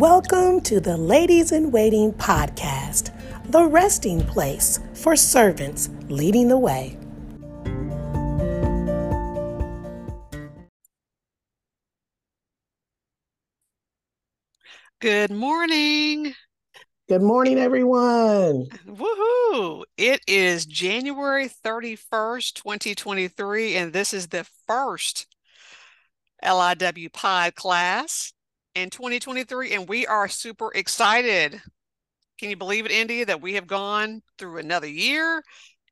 Welcome to the Ladies in Waiting podcast, the resting place for servants leading the way. Good morning. Good morning, everyone. Woohoo! It is January 31st, 2023, and this is the first LIW Pod class in 2023, and we are super excited. Can you believe it, India, that we have gone through another year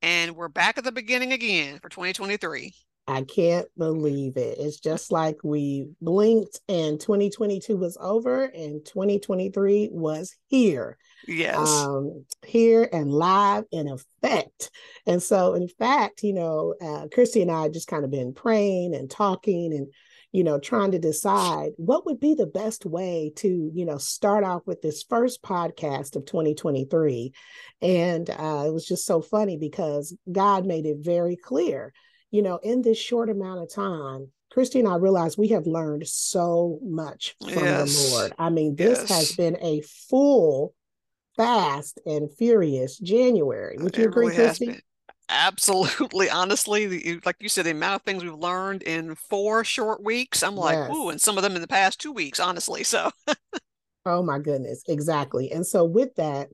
and we're back at the beginning again for 2023? I can't believe it. It's just like we blinked and 2022 was over and 2023 was here. Yes. Um, here and live in effect. And so, in fact, you know, uh, Christy and I just kind of been praying and talking and you know, trying to decide what would be the best way to, you know, start off with this first podcast of 2023. And uh, it was just so funny because God made it very clear, you know, in this short amount of time, Christy and I realized we have learned so much from yes. the Lord. I mean, this yes. has been a full, fast, and furious January. Would you it agree, really Christy? Absolutely. Honestly, the, like you said, the amount of things we've learned in four short weeks, I'm like, yes. ooh, and some of them in the past two weeks, honestly. So, oh my goodness, exactly. And so, with that,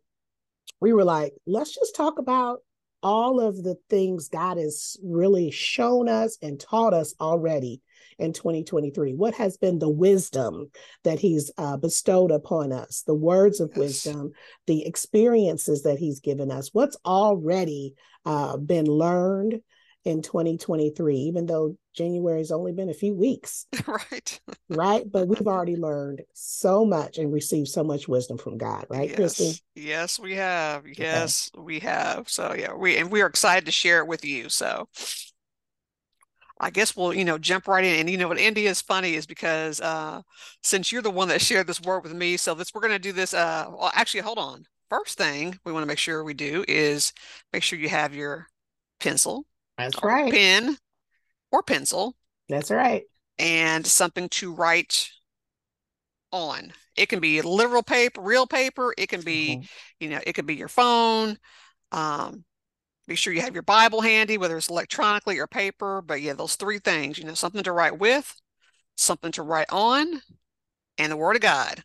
we were like, let's just talk about all of the things God has really shown us and taught us already in 2023? What has been the wisdom that He's uh, bestowed upon us, the words of yes. wisdom, the experiences that He's given us? What's already uh, been learned in 2023, even though January's only been a few weeks. Right. right. But we've already learned so much and received so much wisdom from God, right, yes. Christy? Yes, we have. Yes, okay. we have. So yeah, we and we are excited to share it with you. So I guess we'll, you know, jump right in. And you know what India is funny is because uh since you're the one that shared this word with me, so this we're gonna do this uh well actually hold on. First thing we want to make sure we do is make sure you have your pencil. That's right. Pen or pencil. That's right. And something to write on. It can be literal paper, real paper. It can be, mm-hmm. you know, it could be your phone. Um, be sure you have your Bible handy, whether it's electronically or paper. But yeah, those three things, you know, something to write with, something to write on, and the Word of God.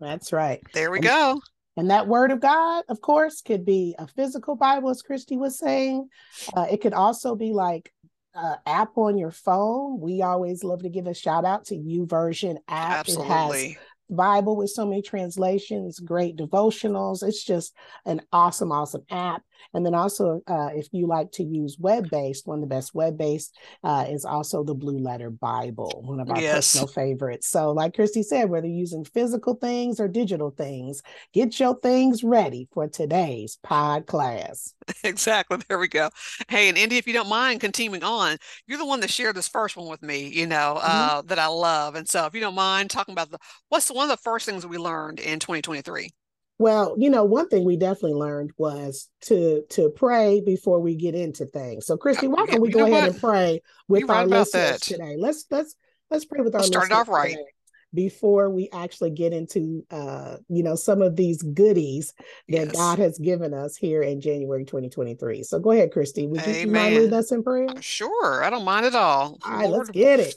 That's right. There we and, go. And that Word of God, of course, could be a physical Bible, as Christy was saying. Uh, it could also be like uh, app on your phone. We always love to give a shout out to YouVersion app. Absolutely. It has Bible with so many translations, great devotionals. It's just an awesome, awesome app. And then also, uh, if you like to use web based, one of the best web based uh, is also the Blue Letter Bible, one of our yes. personal favorites. So, like Christy said, whether you're using physical things or digital things, get your things ready for today's pod class. Exactly. There we go. Hey, and Indy, if you don't mind continuing on, you're the one that shared this first one with me, you know, mm-hmm. uh, that I love. And so, if you don't mind talking about the what's one of the first things we learned in 2023? Well, you know, one thing we definitely learned was to to pray before we get into things. So, Christy, why don't we go ahead what? and pray with You're our right listeners today? Let's let's let's pray with our let's start off right before we actually get into uh you know some of these goodies that yes. God has given us here in January 2023. So go ahead, Christy. Would you, you mind lead us in prayer? Sure, I don't mind at all. All right, Lord, let's get it.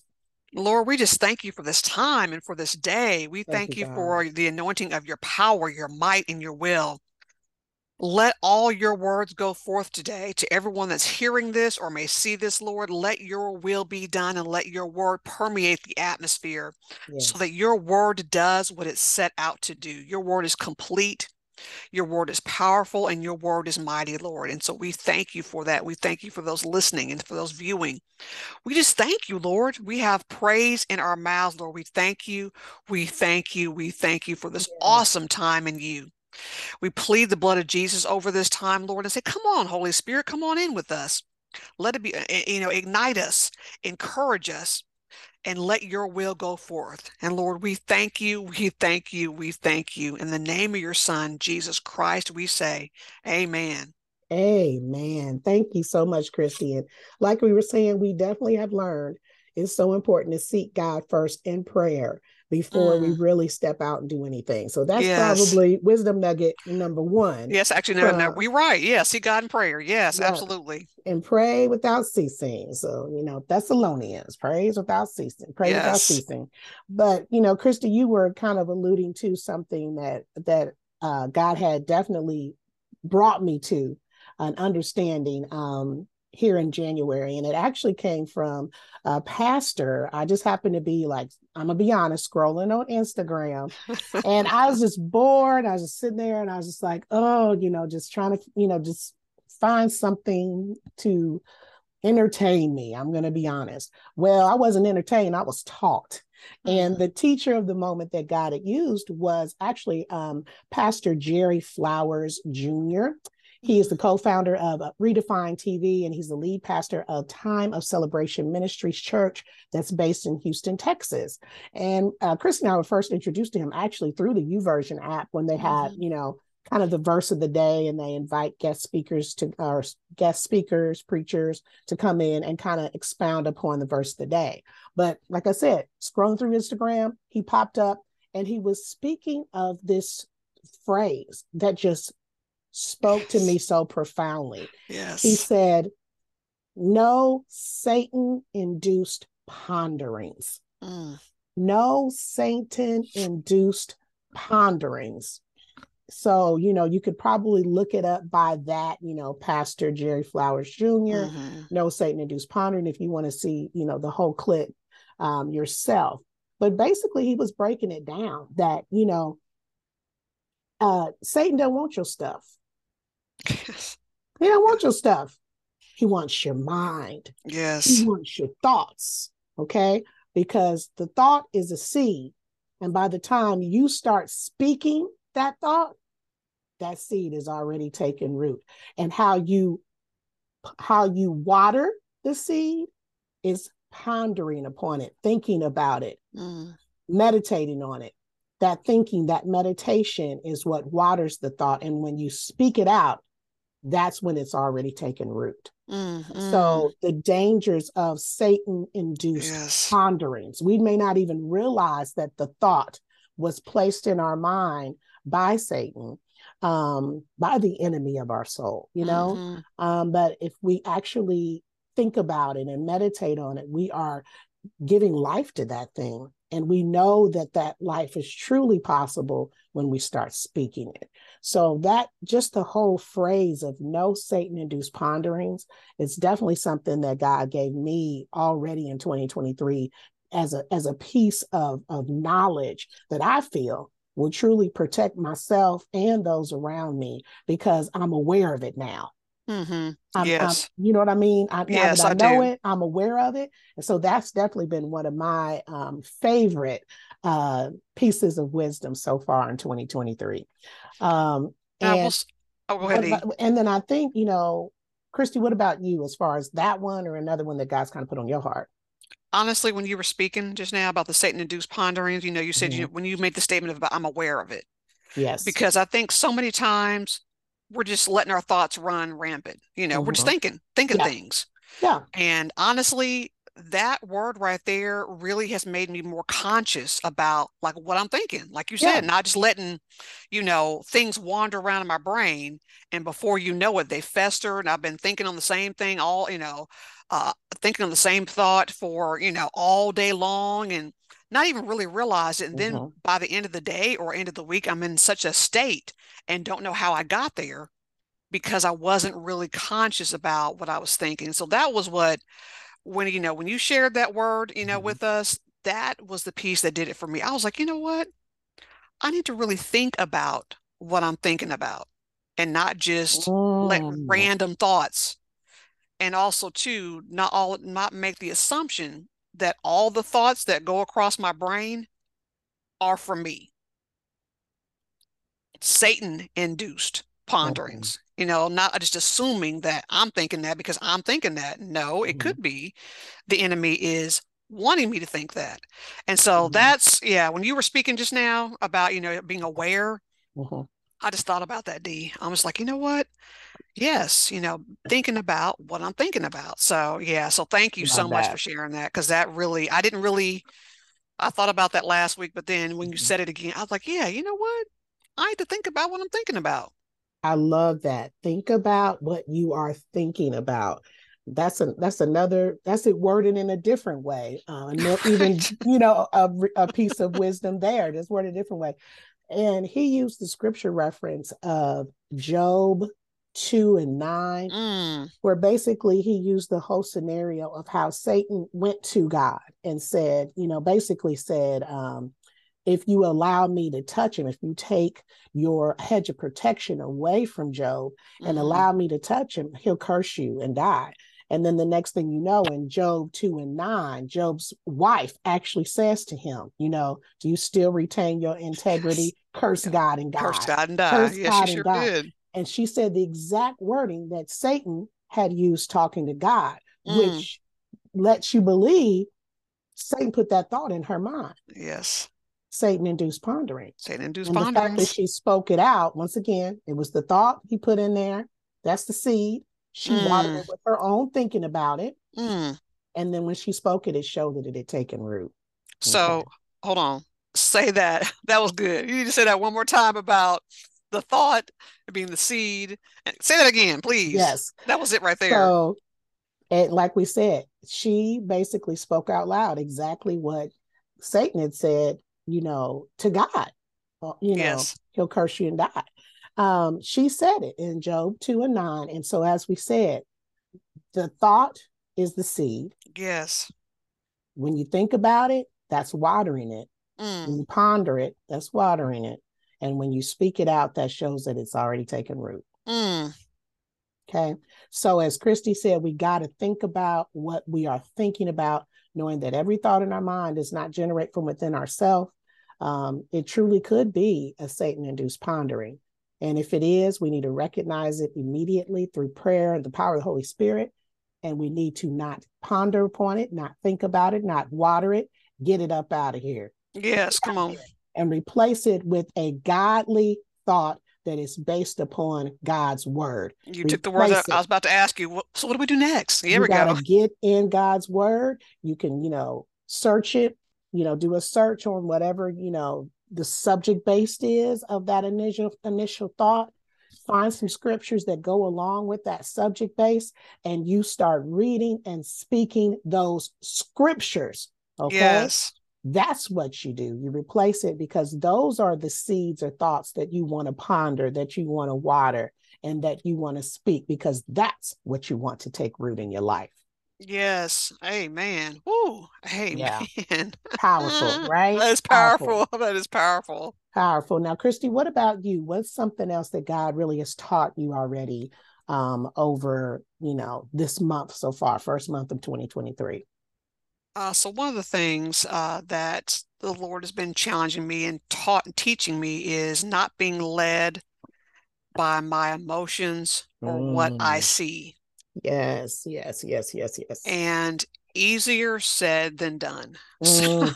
Lord, we just thank you for this time and for this day. We thank, thank you, you for the anointing of your power, your might, and your will. Let all your words go forth today to everyone that's hearing this or may see this, Lord. Let your will be done and let your word permeate the atmosphere yes. so that your word does what it's set out to do. Your word is complete, your word is powerful and your word is mighty, Lord. And so we thank you for that. We thank you for those listening and for those viewing. We just thank you, Lord. We have praise in our mouths, Lord. We thank you. We thank you. We thank you for this awesome time in you. We plead the blood of Jesus over this time, Lord, and say, Come on, Holy Spirit, come on in with us. Let it be, eh, eh, you know, ignite us, encourage us, and let your will go forth. And Lord, we thank you, we thank you, we thank you. In the name of your Son, Jesus Christ, we say, Amen. Amen. Thank you so much, Christian. Like we were saying, we definitely have learned it's so important to seek God first in prayer before mm. we really step out and do anything. So that's yes. probably wisdom nugget number one. Yes, actually, no, no, we're right. Yes, see God in prayer. Yes, yeah. absolutely. And pray without ceasing. So, you know, Thessalonians, praise without ceasing, pray yes. without ceasing. But, you know, Christy, you were kind of alluding to something that that uh, God had definitely brought me to an understanding um, here in January. And it actually came from a pastor. I just happened to be like, I'm gonna be honest, scrolling on Instagram. and I was just bored. I was just sitting there and I was just like, oh, you know, just trying to, you know, just find something to entertain me. I'm gonna be honest. Well, I wasn't entertained, I was taught. And mm-hmm. the teacher of the moment that God had used was actually um, Pastor Jerry Flowers Jr. He is the co founder of Redefine TV, and he's the lead pastor of Time of Celebration Ministries Church that's based in Houston, Texas. And uh, Chris and I were first introduced to him actually through the YouVersion app when they had, mm-hmm. you know, kind of the verse of the day and they invite guest speakers to or guest speakers preachers to come in and kind of expound upon the verse of the day but like i said scrolling through instagram he popped up and he was speaking of this phrase that just spoke yes. to me so profoundly. Yes. He said, No Satan induced ponderings. Mm. No Satan induced ponderings. So, you know, you could probably look it up by that, you know, Pastor Jerry Flowers junior mm-hmm. No Satan induced pondering if you want to see, you know, the whole clip um, yourself. But basically, he was breaking it down that, you know, uh, Satan don't want your stuff. He don't want your stuff. He wants your mind. Yes. He wants your thoughts. Okay. Because the thought is a seed. And by the time you start speaking that thought, that seed is already taken root. And how you how you water the seed is pondering upon it, thinking about it, mm. meditating on it. That thinking, that meditation is what waters the thought. And when you speak it out, that's when it's already taken root. Mm-hmm. So the dangers of Satan induced yes. ponderings, we may not even realize that the thought was placed in our mind by Satan, um, by the enemy of our soul, you know? Mm-hmm. Um, but if we actually think about it and meditate on it, we are giving life to that thing. And we know that that life is truly possible when we start speaking it. So that just the whole phrase of no Satan induced ponderings is definitely something that God gave me already in 2023 as a as a piece of of knowledge that I feel will truly protect myself and those around me because I'm aware of it now. Mm-hmm. I'm, yes. I'm, you know what I mean? I, yes, I, I know do. it. I'm aware of it. And so that's definitely been one of my um, favorite uh, pieces of wisdom so far in 2023. Um, and, oh, go ahead. and then I think, you know, Christy, what about you as far as that one or another one that God's kind of put on your heart? Honestly, when you were speaking just now about the Satan induced ponderings, you know, you said mm-hmm. you, when you made the statement about I'm aware of it. Yes. Because I think so many times we're just letting our thoughts run rampant. You know, mm-hmm. we're just mm-hmm. thinking, thinking yeah. things. Yeah. And honestly, that word right there really has made me more conscious about like what I'm thinking. Like you said, yeah. not just letting, you know, things wander around in my brain. And before you know it, they fester. And I've been thinking on the same thing all, you know, uh, thinking on the same thought for, you know, all day long and not even really realize it. And then mm-hmm. by the end of the day or end of the week, I'm in such a state and don't know how I got there because I wasn't really conscious about what I was thinking. So that was what when you know when you shared that word you know mm-hmm. with us that was the piece that did it for me i was like you know what i need to really think about what i'm thinking about and not just oh. let random thoughts and also too not all not make the assumption that all the thoughts that go across my brain are from me satan induced ponderings you know not just assuming that i'm thinking that because i'm thinking that no it mm-hmm. could be the enemy is wanting me to think that and so mm-hmm. that's yeah when you were speaking just now about you know being aware mm-hmm. i just thought about that d i was like you know what yes you know thinking about what i'm thinking about so yeah so thank you Love so that. much for sharing that because that really i didn't really I thought about that last week, but then when you mm-hmm. said it again, I was like, yeah, you know what? I need to think about what I'm thinking about. I love that. Think about what you are thinking about. That's a that's another that's it worded in a different way. Uh, even you know a, a piece of wisdom there. Just worded a different way. And he used the scripture reference of Job 2 and 9, mm. where basically he used the whole scenario of how Satan went to God and said, you know, basically said, um, if you allow me to touch him, if you take your hedge of protection away from Job and mm-hmm. allow me to touch him, he'll curse you and die. And then the next thing you know, in Job 2 and 9, Job's wife actually says to him, You know, do you still retain your integrity? Curse God and die. Curse God and die. Curse yes, God she sure die. did. And she said the exact wording that Satan had used talking to God, mm. which lets you believe Satan put that thought in her mind. Yes. Satan induced pondering. Satan induced pondering. The fact that she spoke it out, once again, it was the thought he put in there. That's the seed. She mm. watered it with her own thinking about it. Mm. And then when she spoke it, it showed that it had taken root. So okay. hold on. Say that. That was good. You need to say that one more time about the thought being the seed. Say that again, please. Yes. That was it right there. So, and like we said, she basically spoke out loud exactly what Satan had said, you know, to God. You know, yes. he'll curse you and die. Um, she said it in Job 2 and 9. And so, as we said, the thought is the seed. Yes. When you think about it, that's watering it. Mm. When you ponder it, that's watering it. And when you speak it out, that shows that it's already taken root. Mm. Okay. So, as Christy said, we got to think about what we are thinking about, knowing that every thought in our mind does not generate from within ourselves. Um, it truly could be a Satan induced pondering. And if it is, we need to recognize it immediately through prayer and the power of the Holy Spirit. And we need to not ponder upon it, not think about it, not water it, get it up out of here. Yes, come on and replace it with a godly thought that is based upon God's word. You replace took the word I was about to ask you. So what do we do next? Here you we go. Get in God's word. You can, you know, search it. You know, do a search on whatever you know the subject based is of that initial initial thought. Find some scriptures that go along with that subject base, and you start reading and speaking those scriptures. Okay. Yes. That's what you do. You replace it because those are the seeds or thoughts that you want to ponder, that you want to water, and that you want to speak because that's what you want to take root in your life. Yes. Amen. Woo. Amen. Yeah. Powerful, right? That's powerful. powerful. That is powerful. Powerful. Now, Christy, what about you? What's something else that God really has taught you already um, over, you know, this month so far, first month of 2023? Uh, so one of the things uh, that the Lord has been challenging me and taught and teaching me is not being led by my emotions or mm. what I mm. see. Yes, yes, yes, yes, yes. And easier said than done. Mm.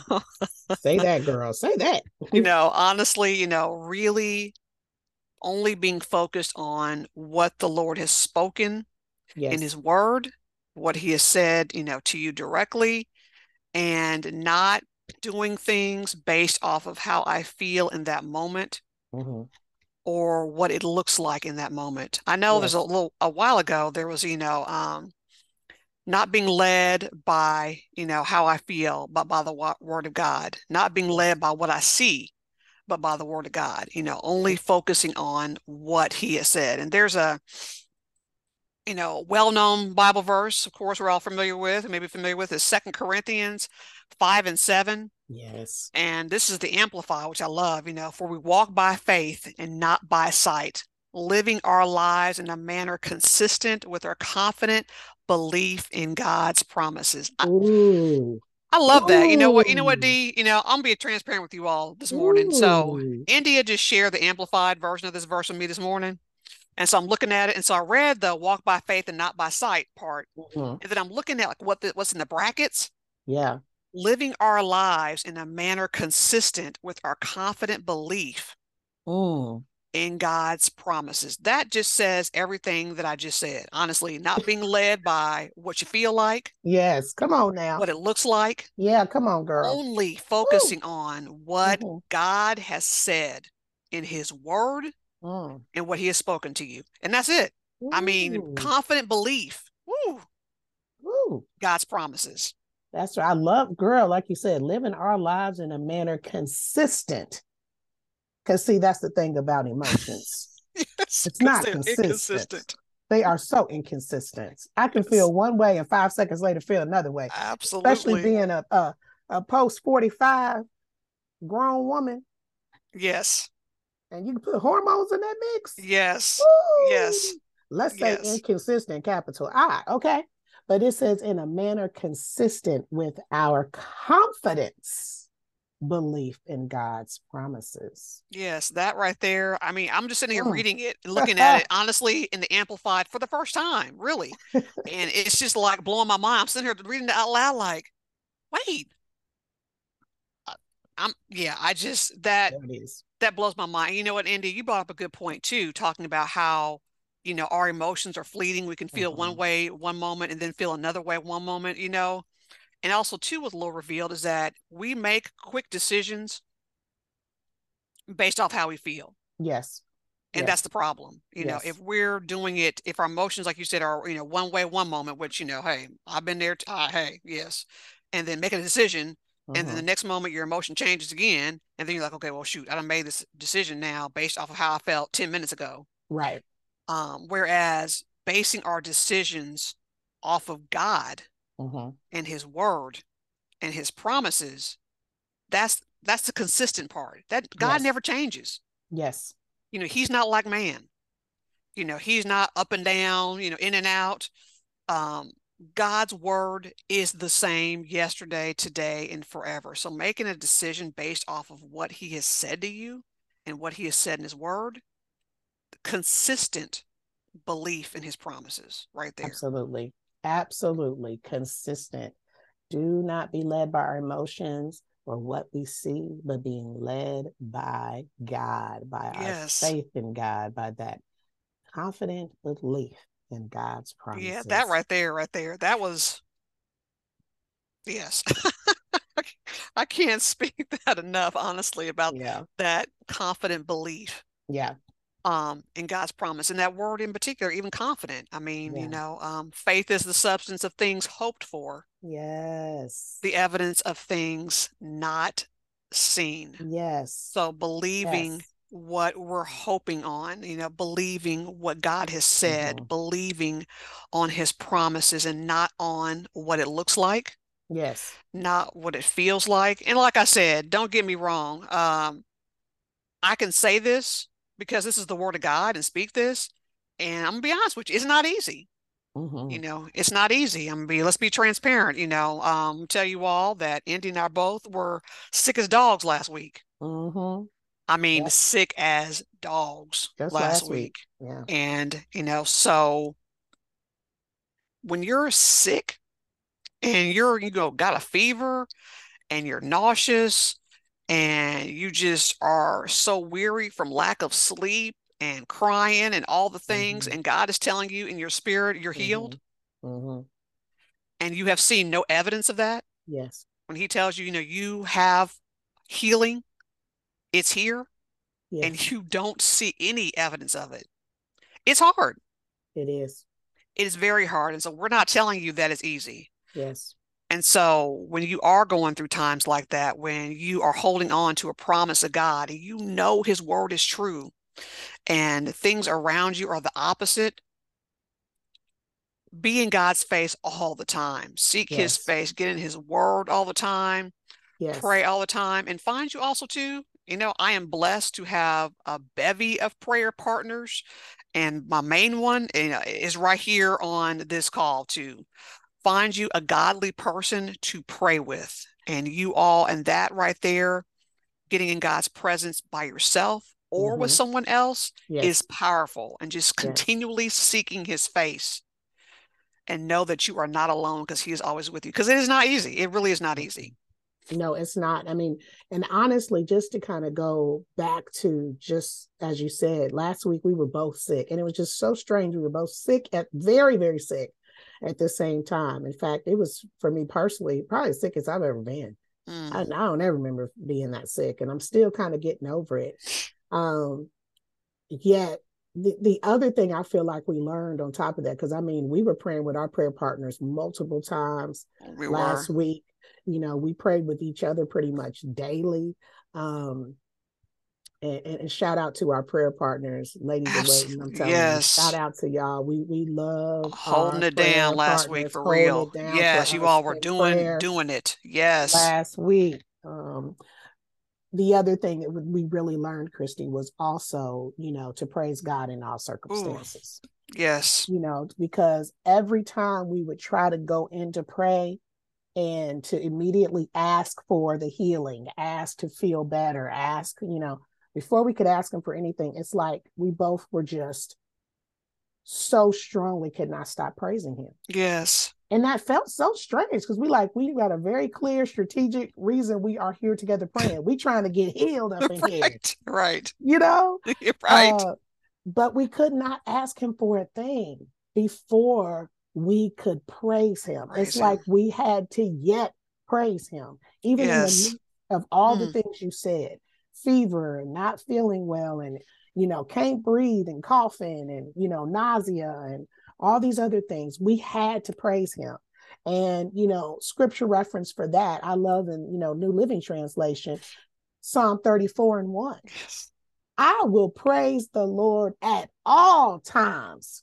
So, Say that, girl. Say that. you know, honestly, you know, really only being focused on what the Lord has spoken yes. in his word, what he has said, you know, to you directly, and not doing things based off of how I feel in that moment mm-hmm. or what it looks like in that moment. I know yes. there's a little a while ago there was, you know, um, not being led by, you know, how I feel, but by the word of God, not being led by what I see, but by the word of God, you know, only focusing on what he has said. And there's a you know, well-known Bible verse, of course, we're all familiar with, maybe familiar with, is Second Corinthians five and seven. Yes. And this is the Amplify, which I love. You know, for we walk by faith and not by sight, living our lives in a manner consistent with our confident belief in God's promises. Ooh. I, I love that. You know what? You know what, D? You know, I'm gonna be transparent with you all this morning. Ooh. So India just shared the amplified version of this verse with me this morning. And so I'm looking at it. And so I read the walk by faith and not by sight part. Mm-hmm. And then I'm looking at like what the, what's in the brackets. Yeah. Living our lives in a manner consistent with our confident belief mm. in God's promises. That just says everything that I just said. Honestly, not being led by what you feel like. Yes, come on now. What it looks like. Yeah, come on, girl. Only focusing Woo. on what mm-hmm. God has said in his word mm. and what he has spoken to you. And that's it. Ooh. I mean, confident belief. Woo. Woo. God's promises. That's right. I love, girl, like you said, living our lives in a manner consistent because see, that's the thing about emotions. yes, it's not consistent. They are so inconsistent. I can feel one way and five seconds later feel another way. Absolutely. Especially being a a, a post 45 grown woman. Yes. And you can put hormones in that mix. Yes. Woo! Yes. Let's say yes. inconsistent capital I. Okay. But it says in a manner consistent with our confidence belief in God's promises. Yes, that right there. I mean, I'm just sitting here mm. reading it and looking at it honestly in the amplified for the first time, really. and it's just like blowing my mind. I'm sitting here reading it out loud, like, wait. I'm yeah, I just that that blows my mind. You know what, Andy, you brought up a good point too, talking about how you know our emotions are fleeting. We can feel mm-hmm. one way one moment and then feel another way one moment, you know and also too with low revealed is that we make quick decisions based off how we feel yes and yes. that's the problem you yes. know if we're doing it if our emotions like you said are you know one way one moment which you know hey i've been there t- uh, hey yes and then making a decision and then the mm-hmm. next moment your emotion changes again and then you're like okay well shoot i done made this decision now based off of how i felt 10 minutes ago. Right. Um whereas basing our decisions off of god mm-hmm. and his word and his promises that's that's the consistent part. That god yes. never changes. Yes. You know he's not like man. You know he's not up and down you know in and out. Um god's word is the same yesterday today and forever so making a decision based off of what he has said to you and what he has said in his word consistent belief in his promises right there absolutely absolutely consistent. Do not be led by our emotions or what we see, but being led by God, by yes. our faith in God, by that confident belief in God's promises. Yeah, that right there, right there. That was, yes. I can't speak that enough, honestly, about yeah. that confident belief. Yeah um, in God's promise. And that word in particular, even confident. I mean, yeah. you know, um, faith is the substance of things hoped for. Yes. The evidence of things not seen. Yes. So believing yes. What we're hoping on, you know, believing what God has said, mm-hmm. believing on his promises and not on what it looks like. Yes. Not what it feels like. And like I said, don't get me wrong. Um, I can say this because this is the word of God and speak this. And I'm gonna be honest with you, it's not easy. Mm-hmm. You know, it's not easy. I'm gonna be let's be transparent. You know, um, tell you all that Indy and I both were sick as dogs last week. Mm-hmm. I mean, yep. sick as dogs last, last, week. week. Yeah. And you know, so when you're sick and you're you know, got a fever and you're nauseous and you just are so weary from lack of sleep and crying and all the things, mm-hmm. and God is telling you in your spirit you're healed, mm-hmm. Mm-hmm. and you have seen no evidence of that. Yes. When He tells you, you know, you have healing, it's here, yes. and you don't see any evidence of it. It's hard. It is. It is very hard. And so we're not telling you that it's easy. Yes. And so when you are going through times like that, when you are holding on to a promise of God and you know his word is true and things around you are the opposite, be in God's face all the time. Seek yes. his face, get in his word all the time, yes. pray all the time, and find you also too. You know, I am blessed to have a bevy of prayer partners, and my main one is right here on this call to find you a godly person to pray with. And you all, and that right there, getting in God's presence by yourself or mm-hmm. with someone else yes. is powerful. And just continually yes. seeking his face and know that you are not alone because he is always with you. Because it is not easy. It really is not easy. No, it's not. I mean, and honestly, just to kind of go back to just as you said, last week we were both sick, and it was just so strange. We were both sick at very, very sick at the same time. In fact, it was for me personally probably the sickest I've ever been. Mm. I, I, don't ever remember being that sick, and I'm still kind of getting over it. Um, yet the, the other thing I feel like we learned on top of that, because I mean, we were praying with our prayer partners multiple times we last were. week. You know, we prayed with each other pretty much daily. Um, and, and, shout out to our prayer partners, Ladies in Waiting. I'm telling yes. you, shout out to y'all. We we love holding it down last week for real. Yes, you all were doing doing it. Yes, last week. Um, the other thing that we really learned, Christy, was also, you know, to praise God in all circumstances. Ooh, yes. You know, because every time we would try to go in to pray and to immediately ask for the healing, ask to feel better, ask, you know, before we could ask him for anything, it's like we both were just so strongly could not stop praising him. Yes. And that felt so strange because we like we got a very clear strategic reason we are here together praying. We trying to get healed up in right, here. Right. You know? right. Uh, but we could not ask him for a thing before we could praise him. Praise it's him. like we had to yet praise him, even yes. in the midst of all mm. the things you said, fever and not feeling well and you know, can't breathe and coughing and, you know, nausea and all these other things. We had to praise him. And, you know, scripture reference for that, I love in, you know, New Living Translation, Psalm 34 and 1. Yes. I will praise the Lord at all times.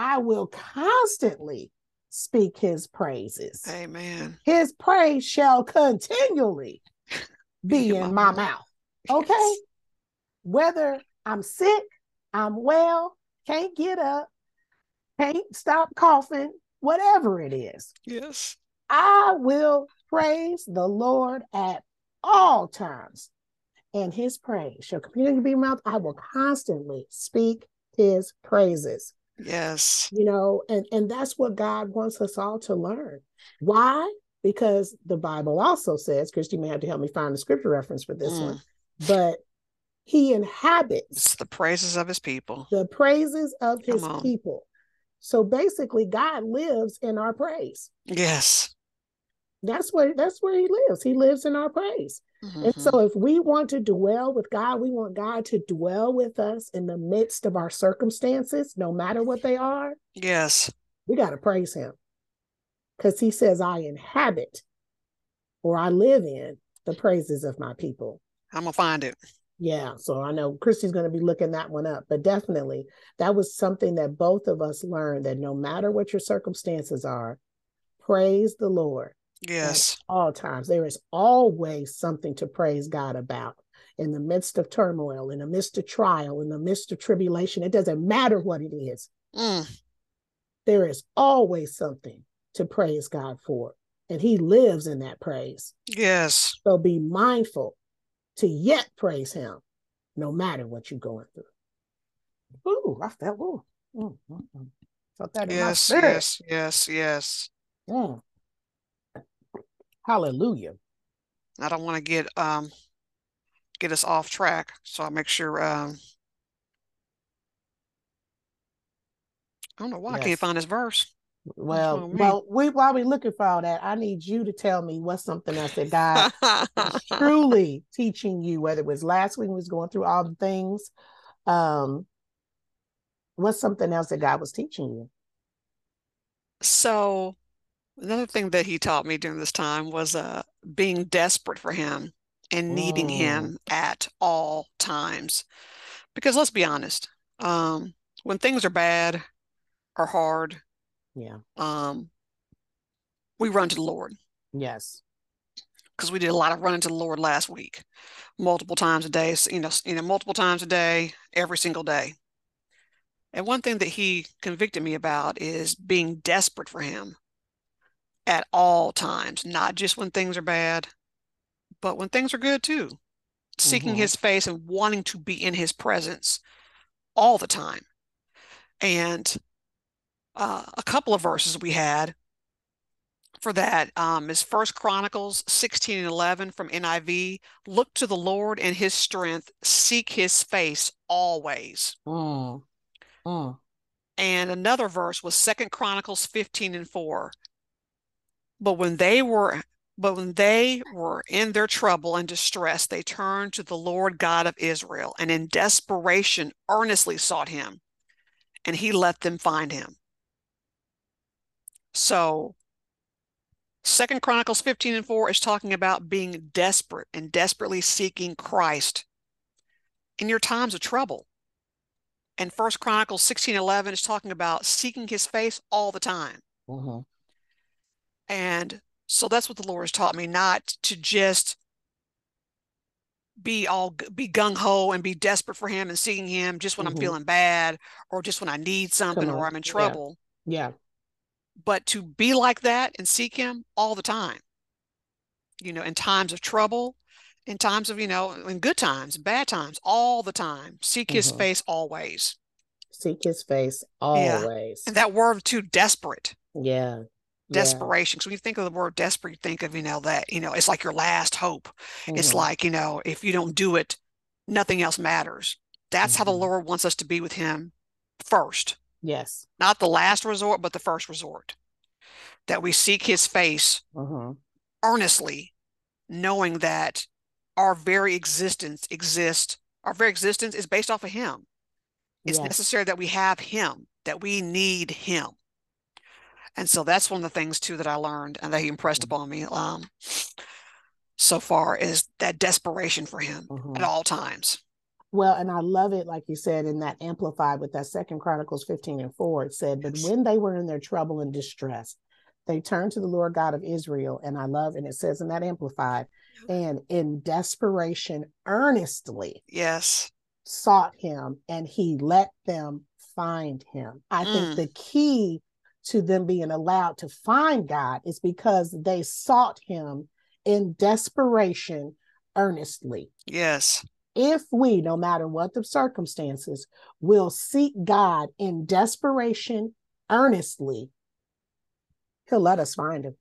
I will constantly speak his praises. Amen. His praise shall continually be in my mouth. Okay. Yes. Whether I'm sick, I'm well, can't get up, can't stop coughing, whatever it is. Yes. I will praise the Lord at all times, and his praise shall continue to be mouth. I will constantly speak his praises. Yes. You know, and, and that's what God wants us all to learn. Why? Because the Bible also says, Christy may have to help me find the scripture reference for this mm. one, but he inhabits it's the praises of his people. The praises of his people. So basically, God lives in our praise. Yes. That's where that's where he lives. He lives in our praise. Mm-hmm. And so if we want to dwell with God, we want God to dwell with us in the midst of our circumstances, no matter what they are. Yes. We got to praise him. Because he says, I inhabit or I live in the praises of my people. I'm gonna find it. Yeah, so I know Christy's going to be looking that one up, but definitely that was something that both of us learned that no matter what your circumstances are, praise the Lord. Yes. all times. There is always something to praise God about in the midst of turmoil, in the midst of trial, in the midst of tribulation. It doesn't matter what it is. Mm. There is always something to praise God for. And He lives in that praise. Yes. So be mindful to yet praise him no matter what you're going through. Ooh, I felt, ooh. Mm, mm, mm. Felt that yes, yes, yes, yes. Mm. Hallelujah. I don't want to get um get us off track, so I make sure um I don't know why yes. I can't find this verse. Well, well, we while we're looking for all that, I need you to tell me what's something else that God is truly teaching you, whether it was last week we was going through all the things. Um, what's something else that God was teaching you? So another thing that he taught me during this time was uh being desperate for him and needing mm. him at all times. Because let's be honest, um, when things are bad or hard, yeah. Um, we run to the Lord. Yes. Because we did a lot of running to the Lord last week, multiple times a day. You know, you know, multiple times a day, every single day. And one thing that he convicted me about is being desperate for him at all times, not just when things are bad, but when things are good too. Seeking mm-hmm. his face and wanting to be in his presence all the time. And uh, a couple of verses we had for that um, is First Chronicles 16 and 11 from NIV. Look to the Lord and his strength, seek his face always. Mm. Mm. And another verse was Second Chronicles 15 and 4. But when they were but when they were in their trouble and distress, they turned to the Lord God of Israel and in desperation earnestly sought him, and he let them find him. So Second Chronicles 15 and 4 is talking about being desperate and desperately seeking Christ in your times of trouble. And First Chronicles 16 11 is talking about seeking his face all the time. Mm-hmm. And so that's what the Lord has taught me, not to just be all be gung ho and be desperate for him and seeking him just when mm-hmm. I'm feeling bad or just when I need something or I'm in trouble. Yeah. yeah but to be like that and seek him all the time you know in times of trouble in times of you know in good times bad times all the time seek his mm-hmm. face always seek his face always yeah. and that word too desperate yeah desperation. Yeah. So when you think of the word desperate, you think of, you know, that, you know, it's like your last hope. Mm-hmm. It's like, you know, if you don't do it, nothing else matters. That's mm-hmm. how the mm-hmm. Lord wants us to be with him first. Yes. Not the last resort, but the first resort. That we seek his face uh-huh. earnestly, knowing that our very existence exists, our very existence is based off of him. It's yes. necessary that we have him, that we need him. And so that's one of the things too that I learned and that he impressed mm-hmm. upon me um, so far is that desperation for him uh-huh. at all times. Well, and I love it, like you said, in that amplified with that second Chronicles 15 and 4, it said, But when they were in their trouble and distress, they turned to the Lord God of Israel. And I love, and it says in that amplified, and in desperation, earnestly, yes, sought him, and he let them find him. I mm. think the key to them being allowed to find God is because they sought him in desperation earnestly. Yes if we, no matter what the circumstances, will seek God in desperation, earnestly, He'll let us find Him.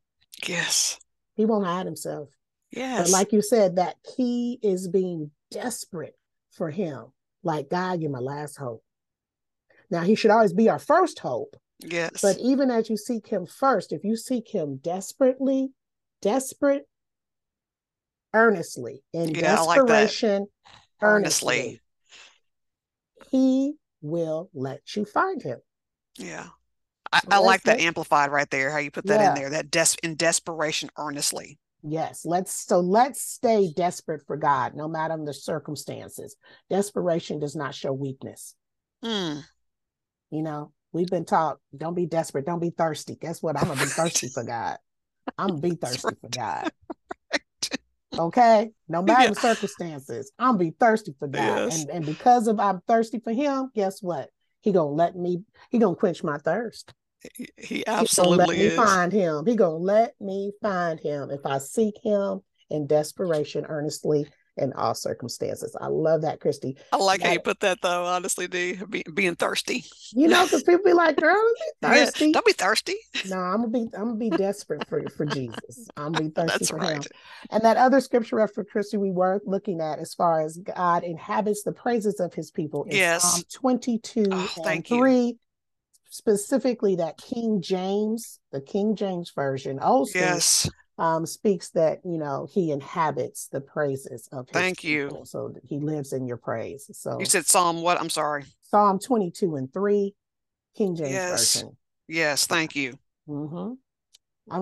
Yes. He won't hide Himself. Yes. But like you said, that key is being desperate for Him. Like, God, you're my last hope. Now, He should always be our first hope. Yes. But even as you seek Him first, if you seek Him desperately, desperate, earnestly, in yeah, desperation, like earnestly, he will let you find him. Yeah. I, I like that amplified right there, how you put that yeah. in there, that des- in desperation earnestly. Yes, let's so let's stay desperate for God, no matter the circumstances. Desperation does not show weakness. Mm. You know, we've been taught, don't be desperate, don't be thirsty. Guess what? I'm gonna be thirsty for God. I'm gonna be thirsty for God. Okay. No matter yeah. the circumstances, I'm be thirsty for God. Yes. And, and because of I'm thirsty for him, guess what? He gonna let me, he gonna quench my thirst. He, absolutely he let is. me find him. He gonna let me find him if I seek him in desperation earnestly in all circumstances. I love that, Christy. I like how you put that though, honestly, D, be, being thirsty. You know, because people be like, girl, thirsty. Yeah, don't be thirsty. No, I'm gonna be I'm gonna be desperate for, for Jesus. I'm gonna be thirsty That's for right. him. And that other scripture reference, Christy, we were looking at as far as God inhabits the praises of his people in yes. Psalm 22 oh, and 3. You. Specifically, that King James, the King James version, also yes um, speaks that you know he inhabits the praises of. Thank people, you. So he lives in your praise. So you said Psalm what? I'm sorry. Psalm 22 and three, King James yes. version. Yes, thank you. Mm-hmm.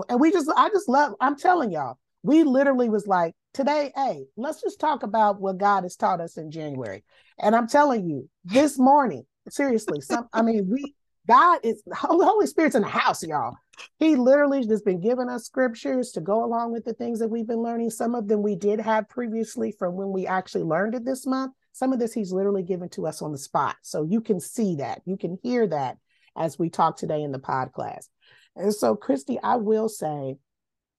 And we just, I just love. I'm telling y'all, we literally was like today. Hey, let's just talk about what God has taught us in January. And I'm telling you, this morning, seriously, some. I mean, we God is Holy Spirit's in the house, y'all. He literally just been giving us scriptures to go along with the things that we've been learning. Some of them we did have previously from when we actually learned it this month. Some of this he's literally given to us on the spot. So you can see that, you can hear that as we talk today in the pod class. And so, Christy, I will say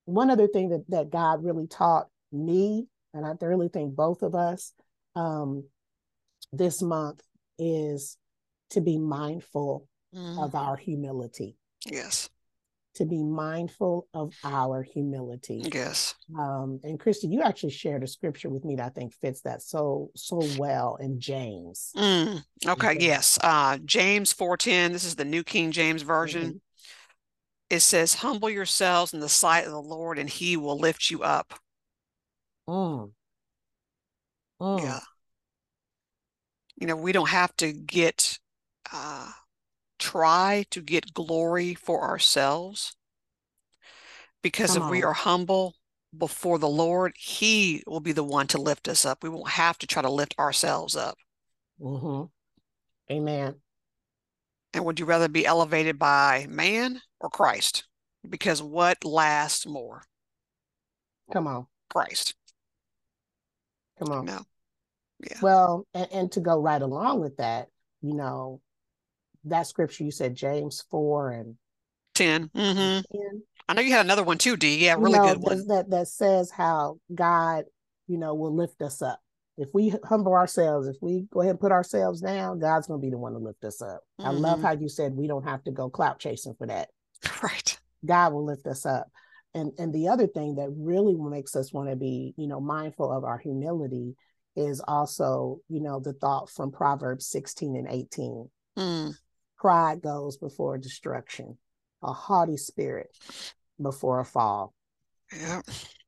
one other thing that, that God really taught me, and I really think both of us um, this month is to be mindful mm. of our humility. Yes. To be mindful of our humility. Yes. Um, and Christy, you actually shared a scripture with me that I think fits that so so well in James. Mm, okay, yes. Uh, James 4:10. This is the New King James Version. Mm-hmm. It says, Humble yourselves in the sight of the Lord, and he will lift you up. Mm. Mm. Yeah. You know, we don't have to get uh try to get glory for ourselves because Come if on. we are humble before the Lord, He will be the one to lift us up. We won't have to try to lift ourselves up. Mm-hmm. Amen. And would you rather be elevated by man or Christ? Because what lasts more? Come on. Christ. Come on. No. Yeah. Well, and, and to go right along with that, you know, that scripture you said James four and 10 mm-hmm. 10. I know you had another one too, D. Yeah, really you know, good one. That that says how God, you know, will lift us up. If we humble ourselves, if we go ahead and put ourselves down, God's going to be the one to lift us up. Mm-hmm. I love mm-hmm. how you said we don't have to go clout chasing for that. Right. God will lift us up. And and the other thing that really makes us want to be, you know, mindful of our humility is also, you know, the thought from Proverbs 16 and 18. Mm. Pride goes before destruction, a haughty spirit before a fall. Yeah.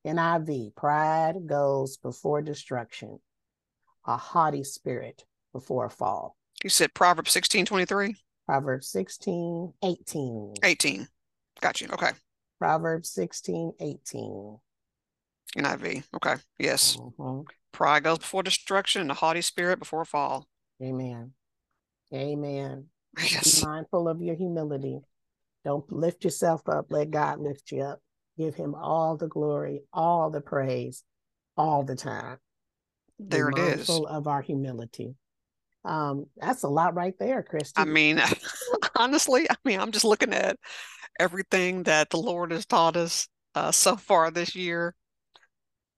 NIV, pride goes before destruction, a haughty spirit before a fall. You said Proverbs 16, 23? Proverbs 16, 18. 18. Got you. Okay. Proverbs 16, 18. NIV. Okay. Yes. Mm-hmm. Pride goes before destruction and a haughty spirit before a fall. Amen. Amen. Yes. Be mindful of your humility. Don't lift yourself up. Let God lift you up. Give him all the glory, all the praise, all the time. There Be it is. of our humility. Um, that's a lot right there, Christy. I mean, honestly, I mean, I'm just looking at everything that the Lord has taught us uh, so far this year.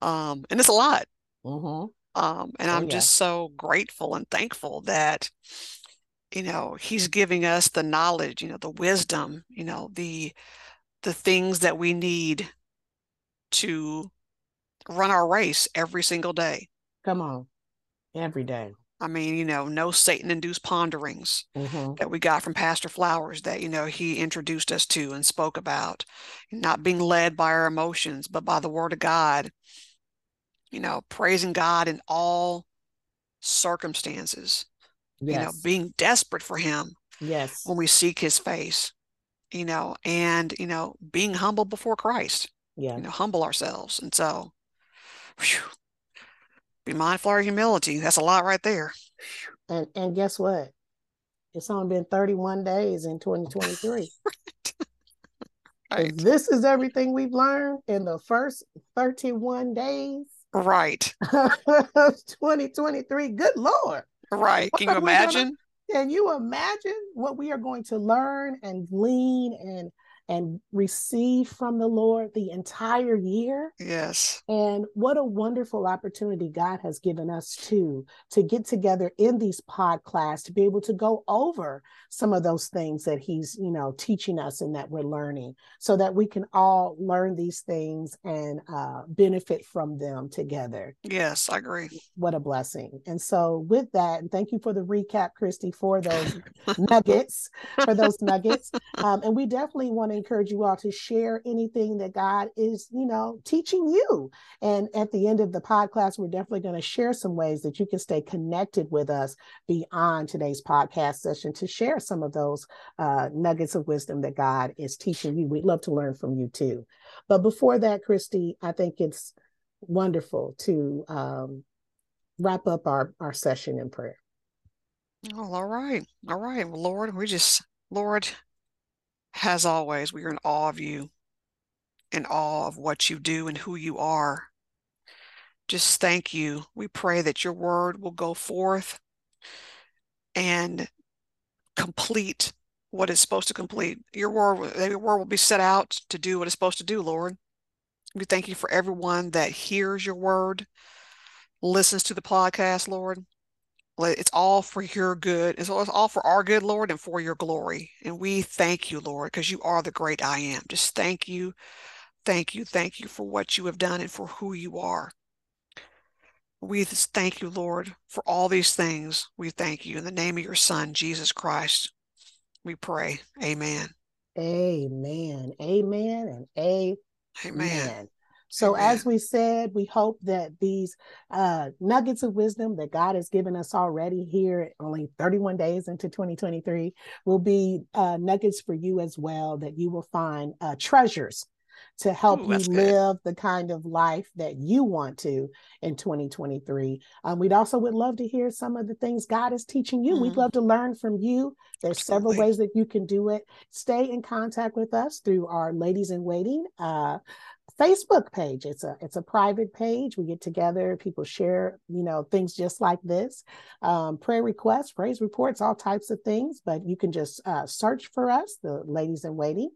Um, and it's a lot. Mm-hmm. Um, and oh, I'm yeah. just so grateful and thankful that you know he's giving us the knowledge you know the wisdom you know the the things that we need to run our race every single day. Come on. Every day. I mean you know no satan induced ponderings mm-hmm. that we got from pastor flowers that you know he introduced us to and spoke about. Not being led by our emotions but by the word of god you know praising god in all circumstances yes. you know, being desperate for him. Yes. When we seek his face, you know, and, you know, being humble before Christ. Yeah. You know, humble ourselves. And so, whew, be mindful of our humility. That's a lot right there. And and guess what? It's only been 31 days in 2023. right. this is everything we've learned in the first 31 days. Right. 2023. Good Lord. Right. Can you imagine? Gonna, can you imagine what we are going to learn and glean and and receive from the Lord the entire year. Yes. And what a wonderful opportunity God has given us to to get together in these pod class to be able to go over some of those things that he's, you know, teaching us and that we're learning so that we can all learn these things and uh, benefit from them together. Yes, I agree. What a blessing. And so with that, and thank you for the recap, Christy, for those nuggets, for those nuggets. Um, and we definitely want to encourage you all to share anything that God is, you know, teaching you. And at the end of the podcast, we're definitely going to share some ways that you can stay connected with us beyond today's podcast session to share some of those uh, nuggets of wisdom that God is teaching you. We'd love to learn from you too. But before that, Christy, I think it's wonderful to um, wrap up our, our session in prayer. Oh, all right. All right. Lord, we just, Lord, as always, we are in awe of you, in awe of what you do and who you are. Just thank you. We pray that your word will go forth and complete what it's supposed to complete. Your word, your word will be set out to do what it's supposed to do, Lord. We thank you for everyone that hears your word, listens to the podcast, Lord. It's all for your good. It's all for our good, Lord, and for your glory. And we thank you, Lord, because you are the great I am. Just thank you, thank you, thank you for what you have done and for who you are. We thank you, Lord, for all these things. We thank you in the name of your Son, Jesus Christ. We pray. Amen. Amen. Amen and amen. Amen. So, Amen. as we said, we hope that these uh, nuggets of wisdom that God has given us already here, only 31 days into 2023, will be uh, nuggets for you as well, that you will find uh, treasures to help Ooh, you live the kind of life that you want to in 2023. Um, we'd also would love to hear some of the things God is teaching you. Mm-hmm. We'd love to learn from you. There's Absolutely. several ways that you can do it. Stay in contact with us through our Ladies in Waiting uh, Facebook page. It's a it's a private page. We get together, people share, you know, things just like this, um, prayer requests, praise reports, all types of things. But you can just uh, search for us, the Ladies in Waiting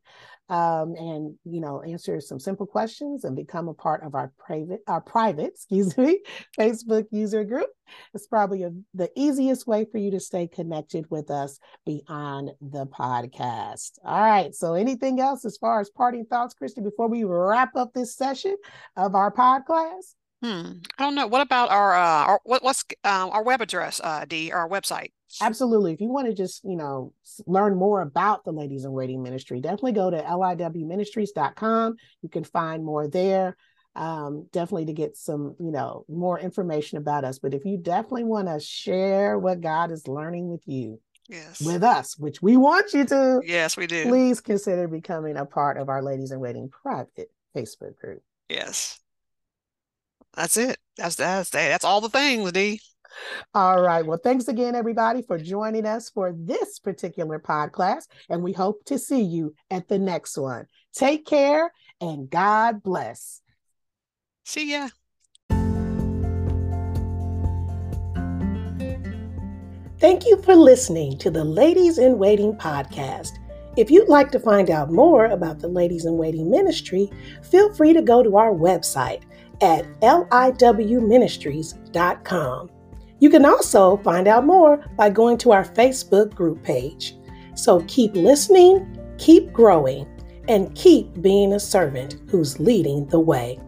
um, and you know answer some simple questions and become a part of our private our private excuse me facebook user group. It's probably a, the easiest way for you to stay connected with us beyond the podcast. All right so anything else as far as parting thoughts christy before we wrap up this session of our podcast Hmm. I don't know. What about our uh our what what's uh, our web address, uh D, our website? Absolutely. If you want to just, you know, learn more about the Ladies in Waiting Ministry, definitely go to liwministries.com. You can find more there. Um, definitely to get some, you know, more information about us. But if you definitely want to share what God is learning with you, yes, with us, which we want you to, yes, we do. Please consider becoming a part of our Ladies in Waiting private Facebook group. Yes. That's it. That's that's that's all the things, D. All right. Well, thanks again, everybody, for joining us for this particular podcast. And we hope to see you at the next one. Take care and God bless. See ya. Thank you for listening to the Ladies in Waiting podcast. If you'd like to find out more about the Ladies in Waiting ministry, feel free to go to our website at liwministries.com. You can also find out more by going to our Facebook group page. So keep listening, keep growing, and keep being a servant who's leading the way.